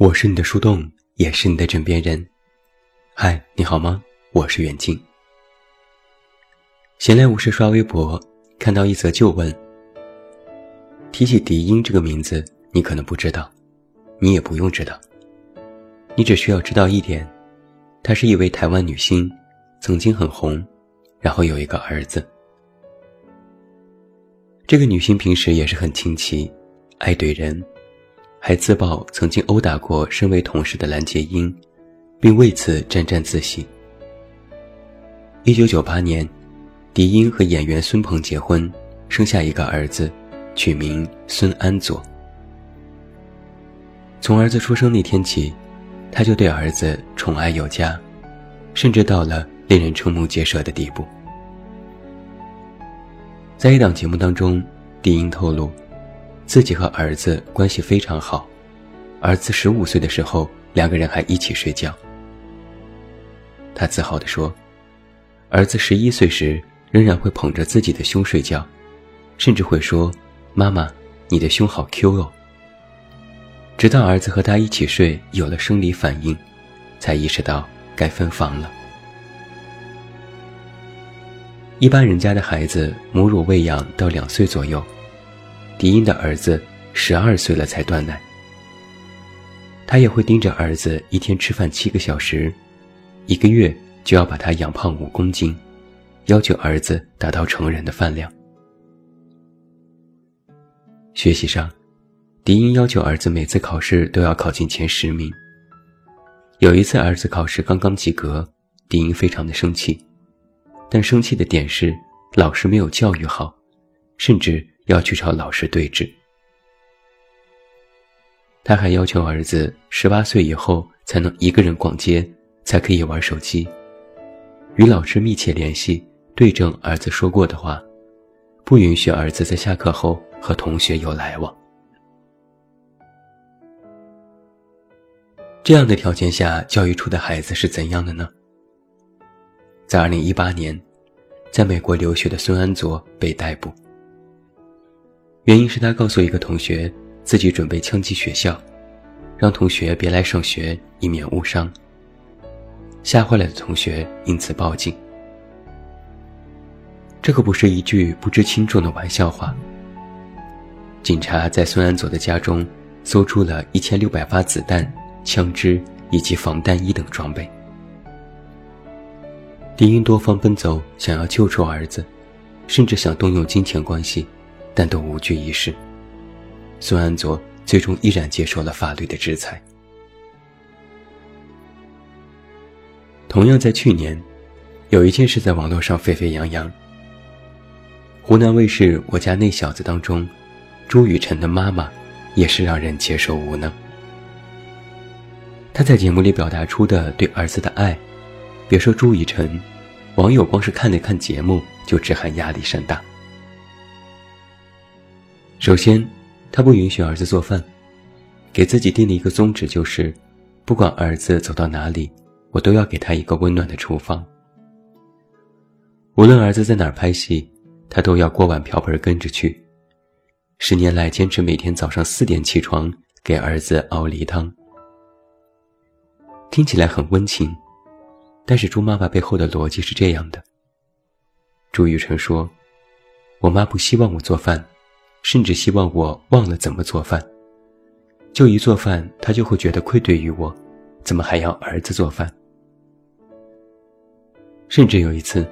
我是你的树洞，也是你的枕边人。嗨，你好吗？我是远近。闲来无事刷微博，看到一则旧闻。提起狄英这个名字，你可能不知道，你也不用知道。你只需要知道一点，她是一位台湾女星，曾经很红，然后有一个儿子。这个女星平时也是很清奇，爱怼人。还自曝曾经殴打过身为同事的蓝洁瑛，并为此沾沾自喜。一九九八年，狄英和演员孙鹏结婚，生下一个儿子，取名孙安佐。从儿子出生那天起，他就对儿子宠爱有加，甚至到了令人瞠目结舌的地步。在一档节目当中，狄英透露。自己和儿子关系非常好，儿子十五岁的时候，两个人还一起睡觉。他自豪地说：“儿子十一岁时，仍然会捧着自己的胸睡觉，甚至会说：‘妈妈，你的胸好 Q 哦。’直到儿子和他一起睡，有了生理反应，才意识到该分房了。一般人家的孩子，母乳喂养到两岁左右。”迪英的儿子十二岁了才断奶，他也会盯着儿子一天吃饭七个小时，一个月就要把他养胖五公斤，要求儿子达到成人的饭量。学习上，迪英要求儿子每次考试都要考进前十名。有一次儿子考试刚刚及格，迪英非常的生气，但生气的点是老师没有教育好，甚至。要去找老师对峙。他还要求儿子十八岁以后才能一个人逛街，才可以玩手机，与老师密切联系，对证儿子说过的话，不允许儿子在下课后和同学有来往。这样的条件下教育出的孩子是怎样的呢？在二零一八年，在美国留学的孙安佐被逮捕。原因是他告诉一个同学自己准备枪击学校，让同学别来上学，以免误伤。吓坏了的同学因此报警。这可不是一句不知轻重的玩笑话。警察在孙安佐的家中搜出了一千六百发子弹、枪支以及防弹衣等装备。狄英多方奔走，想要救出儿子，甚至想动用金钱关系。但都无济于事。孙安佐最终依然接受了法律的制裁。同样在去年，有一件事在网络上沸沸扬扬。湖南卫视《我家那小子》当中，朱雨辰的妈妈也是让人接受无能。他在节目里表达出的对儿子的爱，别说朱雨辰，网友光是看了看节目就直喊压力山大。首先，他不允许儿子做饭，给自己定了一个宗旨，就是不管儿子走到哪里，我都要给他一个温暖的厨房。无论儿子在哪儿拍戏，他都要锅碗瓢盆跟着去。十年来，坚持每天早上四点起床给儿子熬梨汤。听起来很温情，但是猪妈妈背后的逻辑是这样的：朱雨辰说，我妈不希望我做饭。甚至希望我忘了怎么做饭，就一做饭，他就会觉得愧对于我，怎么还要儿子做饭？甚至有一次，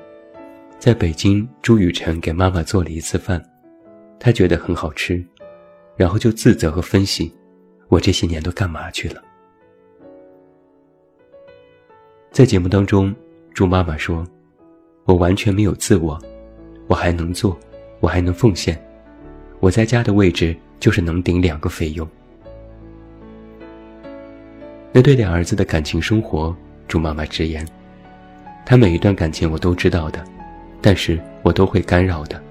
在北京，朱雨辰给妈妈做了一次饭，他觉得很好吃，然后就自责和分析，我这些年都干嘛去了？在节目当中，朱妈妈说：“我完全没有自我，我还能做，我还能奉献。”我在家的位置就是能顶两个费用。那对待儿子的感情生活，朱妈妈直言：“他每一段感情我都知道的，但是我都会干扰的，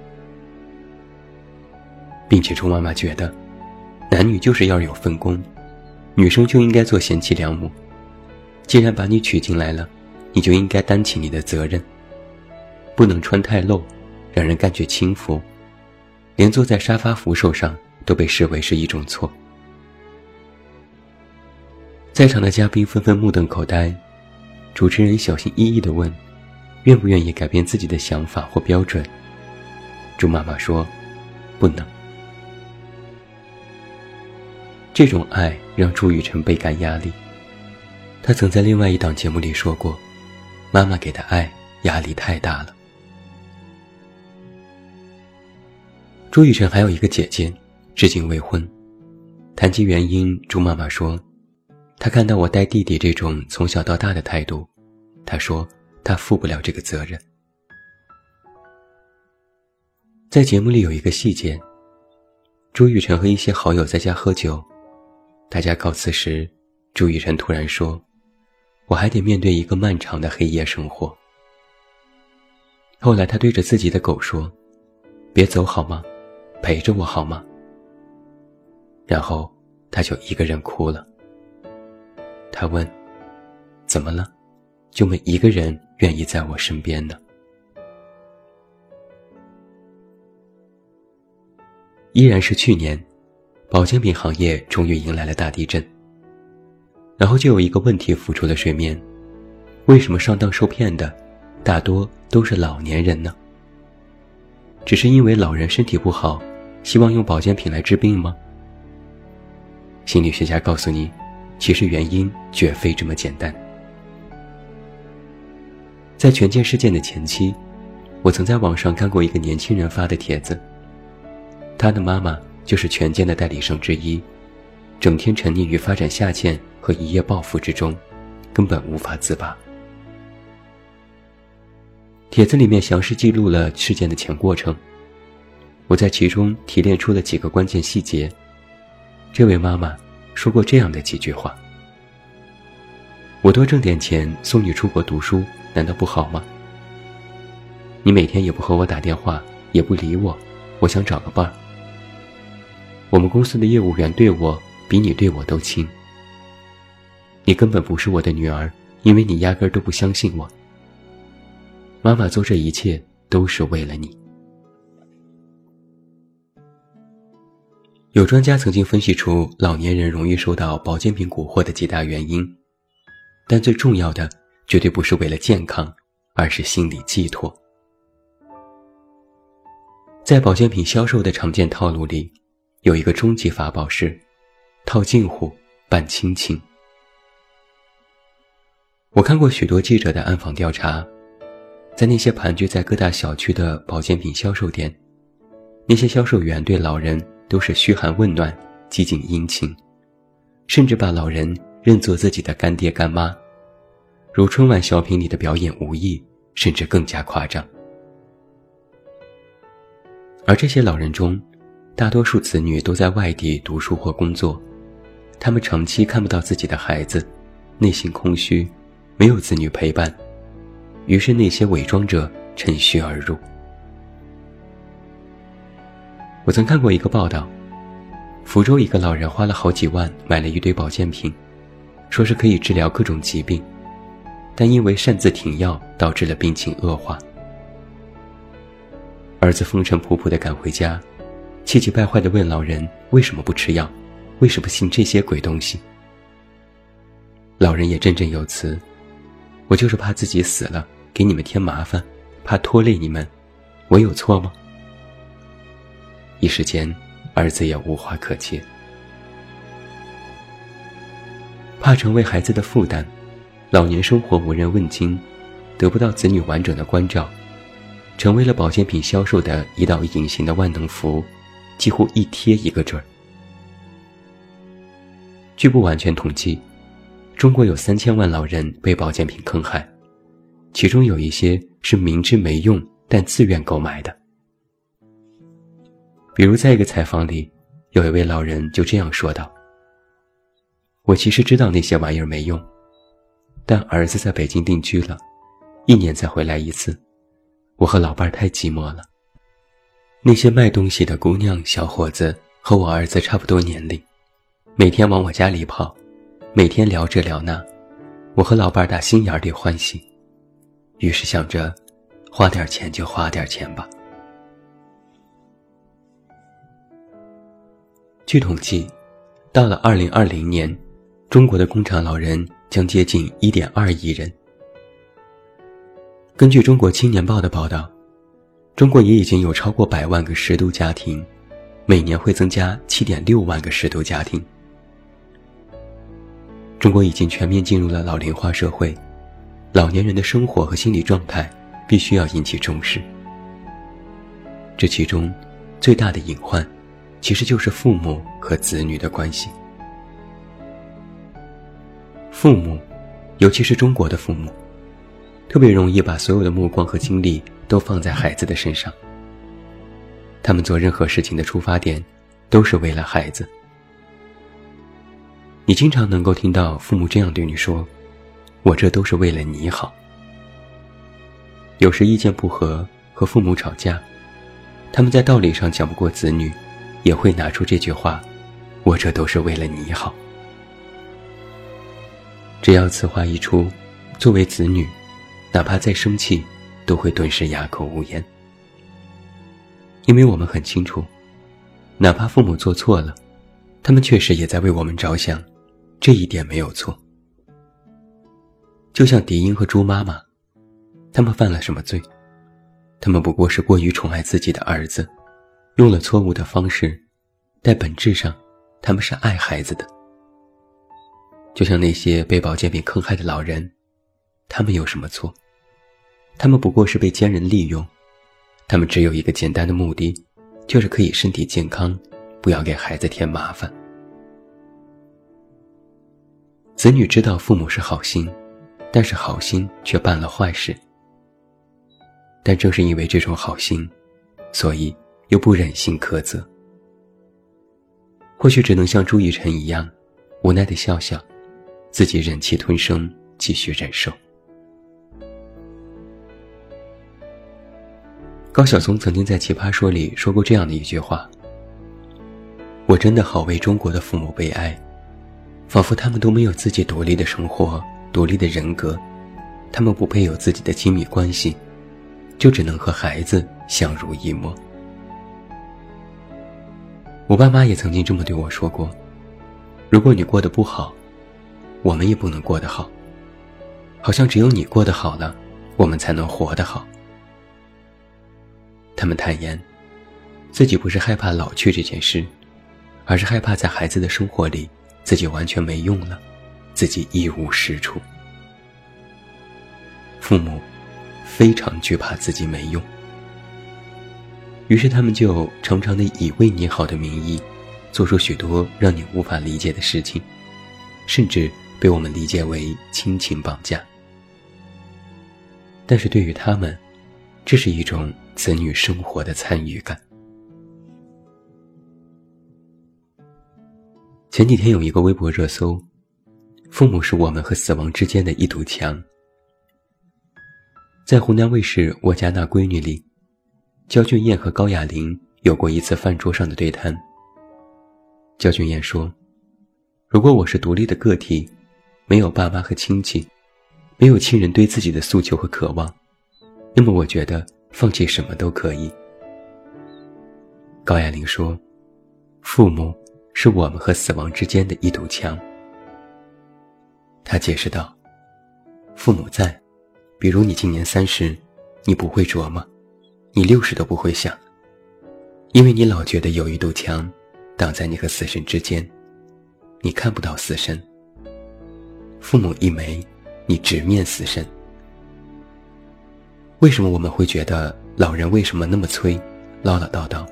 并且朱妈妈觉得，男女就是要有分工，女生就应该做贤妻良母。既然把你娶进来了，你就应该担起你的责任，不能穿太露，让人感觉轻浮。”连坐在沙发扶手上都被视为是一种错。在场的嘉宾纷纷目瞪口呆，主持人小心翼翼地问：“愿不愿意改变自己的想法或标准？”朱妈妈说：“不能。”这种爱让朱雨辰倍感压力。他曾在另外一档节目里说过：“妈妈给的爱压力太大了。”朱雨辰还有一个姐姐，至今未婚。谈及原因，朱妈妈说：“她看到我带弟弟这种从小到大的态度，她说她负不了这个责任。”在节目里有一个细节，朱雨辰和一些好友在家喝酒。大家告辞时，朱雨辰突然说：“我还得面对一个漫长的黑夜生活。”后来他对着自己的狗说：“别走好吗？陪着我好吗？”然后他就一个人哭了。他问：“怎么了？就没一个人愿意在我身边呢？”依然是去年。保健品行业终于迎来了大地震，然后就有一个问题浮出了水面：为什么上当受骗的大多都是老年人呢？只是因为老人身体不好，希望用保健品来治病吗？心理学家告诉你，其实原因绝非这么简单。在权健事件的前期，我曾在网上看过一个年轻人发的帖子，他的妈妈。就是权健的代理商之一，整天沉溺于发展下线和一夜暴富之中，根本无法自拔。帖子里面详细记录了事件的全过程，我在其中提炼出了几个关键细节。这位妈妈说过这样的几句话：“我多挣点钱送你出国读书，难道不好吗？你每天也不和我打电话，也不理我，我想找个伴儿。”我们公司的业务员对我比你对我都亲。你根本不是我的女儿，因为你压根都不相信我。妈妈做这一切都是为了你。有专家曾经分析出老年人容易受到保健品蛊惑的几大原因，但最重要的绝对不是为了健康，而是心理寄托。在保健品销售的常见套路里。有一个终极法宝是套近乎扮亲情。我看过许多记者的暗访调查，在那些盘踞在各大小区的保健品销售店，那些销售员对老人都是嘘寒问暖、极尽殷勤，甚至把老人认作自己的干爹干妈，如春晚小品里的表演无异，甚至更加夸张。而这些老人中，大多数子女都在外地读书或工作，他们长期看不到自己的孩子，内心空虚，没有子女陪伴，于是那些伪装者趁虚而入。我曾看过一个报道，福州一个老人花了好几万买了一堆保健品，说是可以治疗各种疾病，但因为擅自停药，导致了病情恶化。儿子风尘仆仆地赶回家。气急败坏地问老人：“为什么不吃药？为什么信这些鬼东西？”老人也振振有词：“我就是怕自己死了，给你们添麻烦，怕拖累你们，我有错吗？”一时间，儿子也无话可接，怕成为孩子的负担，老年生活无人问津，得不到子女完整的关照，成为了保健品销售的一道隐形的万能符。几乎一贴一个准儿。据不完全统计，中国有三千万老人被保健品坑害，其中有一些是明知没用但自愿购买的。比如，在一个采访里，有一位老人就这样说道：“我其实知道那些玩意儿没用，但儿子在北京定居了，一年才回来一次，我和老伴儿太寂寞了。”那些卖东西的姑娘、小伙子和我儿子差不多年龄，每天往我家里跑，每天聊这聊那，我和老伴儿打心眼里欢喜，于是想着，花点钱就花点钱吧。据统计，到了二零二零年，中国的工厂老人将接近1.2亿人。根据中国青年报的报道，中国也已经有超过百万个失独家庭，每年会增加7.6万个失独家庭。中国已经全面进入了老龄化社会，老年人的生活和心理状态必须要引起重视。这其中，最大的隐患，其实就是父母和子女的关系。父母，尤其是中国的父母，特别容易把所有的目光和精力都放在孩子的身上。他们做任何事情的出发点，都是为了孩子。你经常能够听到父母这样对你说：“我这都是为了你好。”有时意见不合，和父母吵架，他们在道理上讲不过子女，也会拿出这句话：“我这都是为了你好。”只要此话一出，作为子女，哪怕再生气，都会顿时哑口无言。因为我们很清楚，哪怕父母做错了，他们确实也在为我们着想，这一点没有错。就像狄英和猪妈妈，他们犯了什么罪？他们不过是过于宠爱自己的儿子，用了错误的方式，但本质上，他们是爱孩子的。就像那些被保健品坑害的老人，他们有什么错？他们不过是被奸人利用，他们只有一个简单的目的，就是可以身体健康，不要给孩子添麻烦。子女知道父母是好心，但是好心却办了坏事。但正是因为这种好心，所以又不忍心苛责，或许只能像朱雨辰一样，无奈的笑笑。自己忍气吞声，继续忍受。高晓松曾经在《奇葩说》里说过这样的一句话：“我真的好为中国的父母悲哀，仿佛他们都没有自己独立的生活、独立的人格，他们不配有自己的亲密关系，就只能和孩子相濡以沫。”我爸妈也曾经这么对我说过：“如果你过得不好。”我们也不能过得好，好像只有你过得好了，我们才能活得好。他们坦言，自己不是害怕老去这件事，而是害怕在孩子的生活里自己完全没用了，自己一无是处。父母非常惧怕自己没用，于是他们就常常的以为你好的名义，做出许多让你无法理解的事情，甚至。被我们理解为亲情绑架，但是对于他们，这是一种子女生活的参与感。前几天有一个微博热搜：“父母是我们和死亡之间的一堵墙。”在湖南卫视《我家那闺女》里，焦俊艳和高亚麟有过一次饭桌上的对谈。焦俊艳说：“如果我是独立的个体。”没有爸妈和亲戚，没有亲人对自己的诉求和渴望，那么我觉得放弃什么都可以。高亚麟说：“父母是我们和死亡之间的一堵墙。”他解释道：“父母在，比如你今年三十，你不会琢磨，你六十都不会想，因为你老觉得有一堵墙挡在你和死神之间，你看不到死神。”父母一没，你直面死神。为什么我们会觉得老人为什么那么催，唠唠叨叨？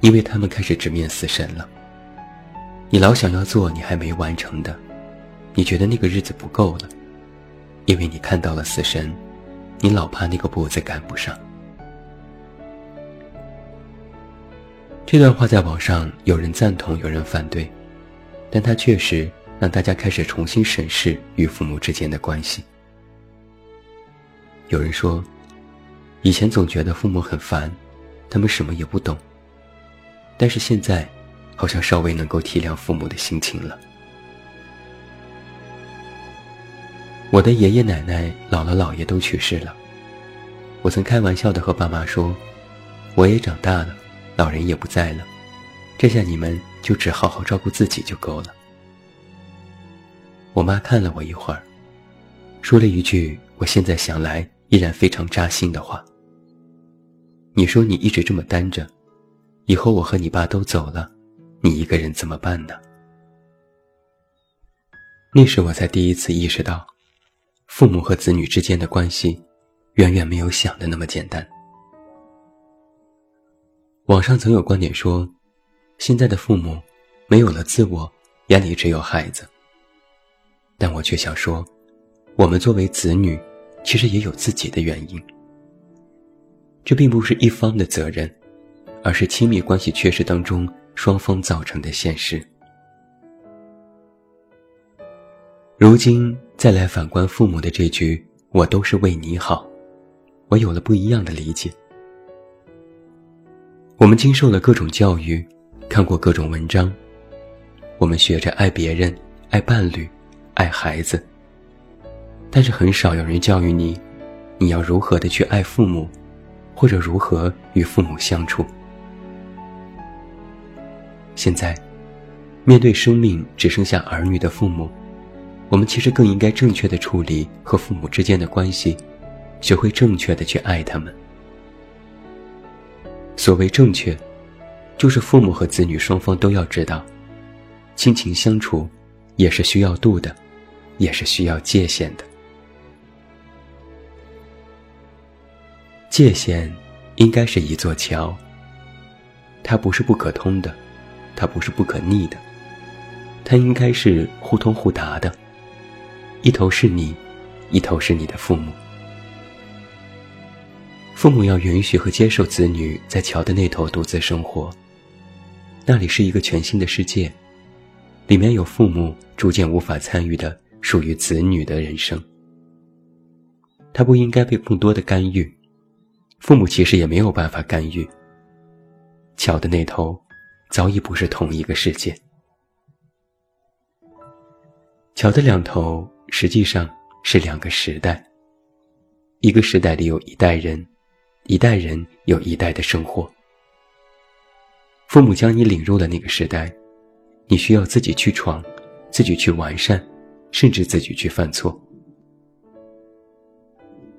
因为他们开始直面死神了。你老想要做你还没完成的，你觉得那个日子不够了，因为你看到了死神，你老怕那个步子赶不上。这段话在网上有人赞同，有人反对，但他确实。让大家开始重新审视与父母之间的关系。有人说，以前总觉得父母很烦，他们什么也不懂。但是现在，好像稍微能够体谅父母的心情了。我的爷爷奶奶、姥姥姥爷都去世了，我曾开玩笑的和爸妈说：“我也长大了，老人也不在了，这下你们就只好好照顾自己就够了。”我妈看了我一会儿，说了一句我现在想来依然非常扎心的话：“你说你一直这么单着，以后我和你爸都走了，你一个人怎么办呢？”那时我才第一次意识到，父母和子女之间的关系，远远没有想的那么简单。网上曾有观点说，现在的父母没有了自我，眼里只有孩子。但我却想说，我们作为子女，其实也有自己的原因。这并不是一方的责任，而是亲密关系缺失当中双方造成的现实。如今再来反观父母的这句“我都是为你好”，我有了不一样的理解。我们经受了各种教育，看过各种文章，我们学着爱别人、爱伴侣、爱孩子。但是很少有人教育你，你要如何的去爱父母，或者如何与父母相处。现在，面对生命只剩下儿女的父母，我们其实更应该正确的处理和父母之间的关系，学会正确的去爱他们。所谓正确，就是父母和子女双方都要知道，亲情相处也是需要度的，也是需要界限的。界限应该是一座桥，它不是不可通的，它不是不可逆的，它应该是互通互达的，一头是你，一头是你的父母。父母要允许和接受子女在桥的那头独自生活。那里是一个全新的世界，里面有父母逐渐无法参与的属于子女的人生。他不应该被更多的干预，父母其实也没有办法干预。桥的那头，早已不是同一个世界。桥的两头实际上是两个时代，一个时代里有一代人。一代人有一代的生活。父母将你领入了那个时代，你需要自己去闯，自己去完善，甚至自己去犯错。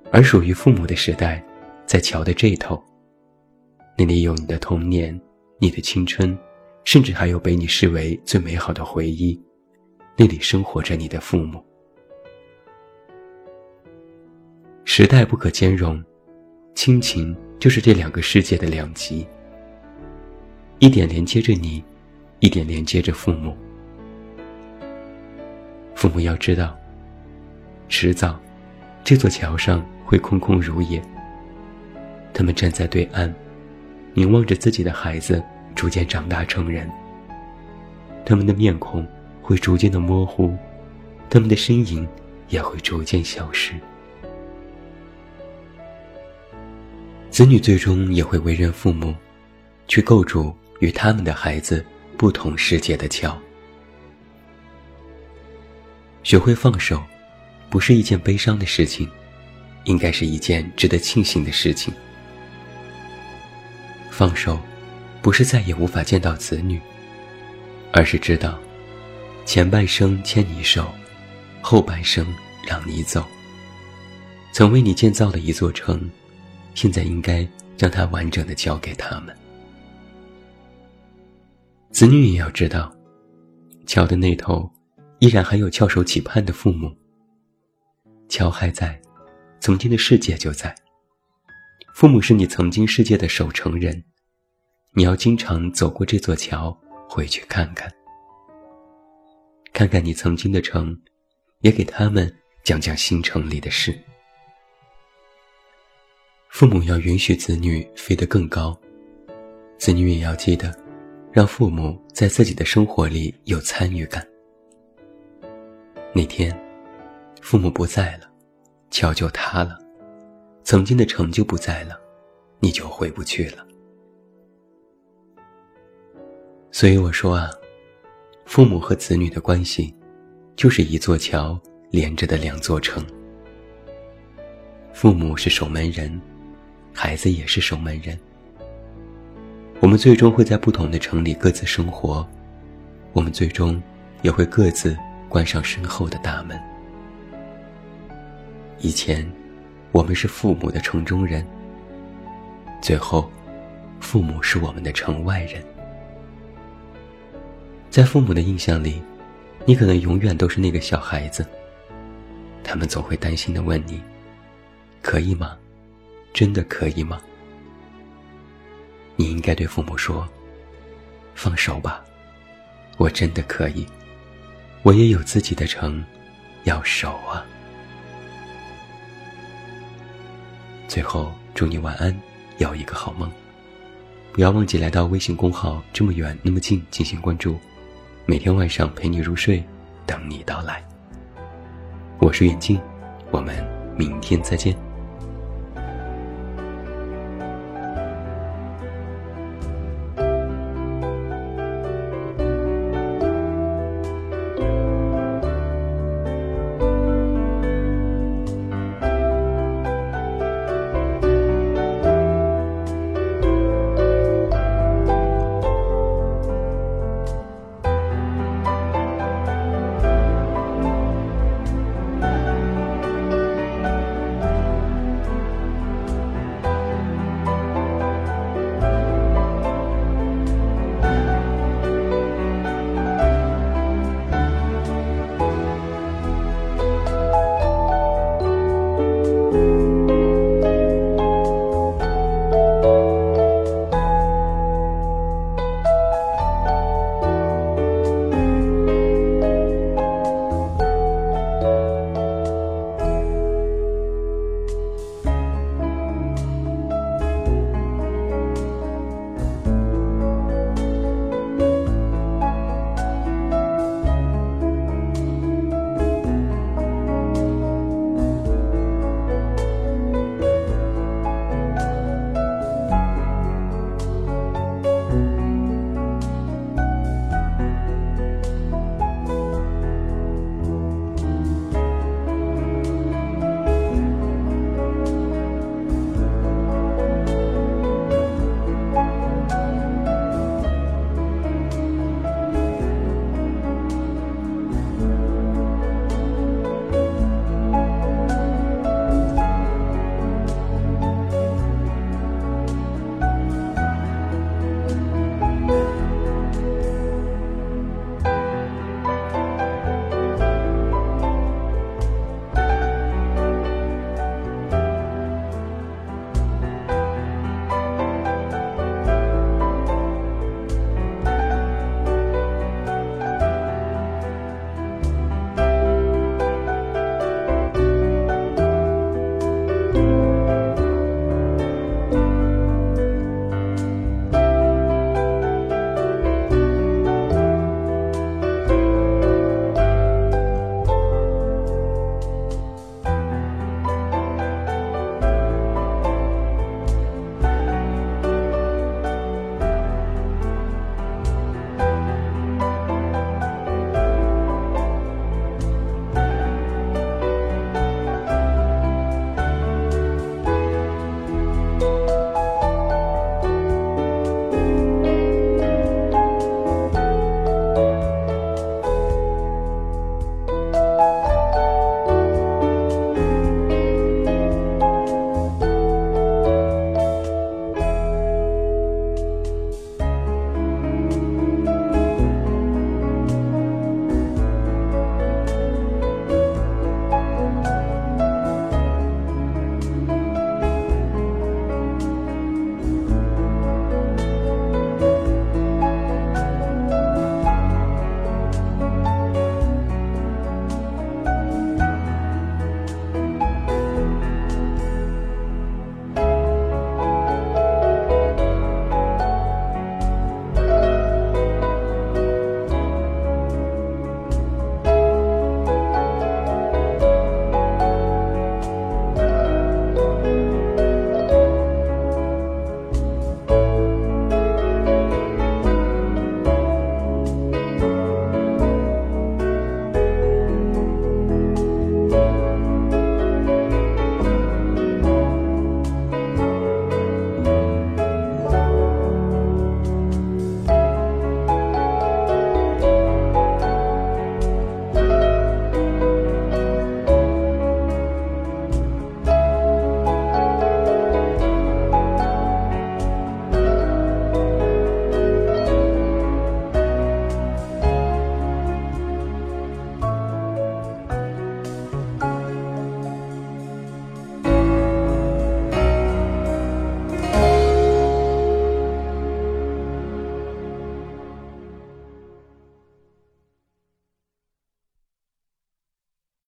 而属于父母的时代，在桥的这头，那里有你的童年，你的青春，甚至还有被你视为最美好的回忆，那里生活着你的父母。时代不可兼容。亲情就是这两个世界的两极，一点连接着你，一点连接着父母。父母要知道，迟早，这座桥上会空空如也。他们站在对岸，凝望着自己的孩子逐渐长大成人。他们的面孔会逐渐的模糊，他们的身影也会逐渐消失。子女最终也会为人父母，去构筑与他们的孩子不同世界的桥。学会放手，不是一件悲伤的事情，应该是一件值得庆幸的事情。放手，不是再也无法见到子女，而是知道，前半生牵你手，后半生让你走。曾为你建造的一座城。现在应该将它完整的交给他们。子女也要知道，桥的那头依然还有翘首企盼的父母。桥还在，曾经的世界就在。父母是你曾经世界的守城人，你要经常走过这座桥，回去看看，看看你曾经的城，也给他们讲讲新城里的事。父母要允许子女飞得更高，子女也要记得，让父母在自己的生活里有参与感。那天，父母不在了，桥就塌了，曾经的成就不在了，你就回不去了。所以我说啊，父母和子女的关系，就是一座桥连着的两座城。父母是守门人。孩子也是守门人，我们最终会在不同的城里各自生活，我们最终也会各自关上身后的大门。以前，我们是父母的城中人。最后，父母是我们的城外人。在父母的印象里，你可能永远都是那个小孩子。他们总会担心的问你：“可以吗？真的可以吗？”你应该对父母说：“放手吧，我真的可以，我也有自己的城要守啊。”最后，祝你晚安，有一个好梦。不要忘记来到微信公号“这么远那么近”进行关注，每天晚上陪你入睡，等你到来。我是远近，我们明天再见。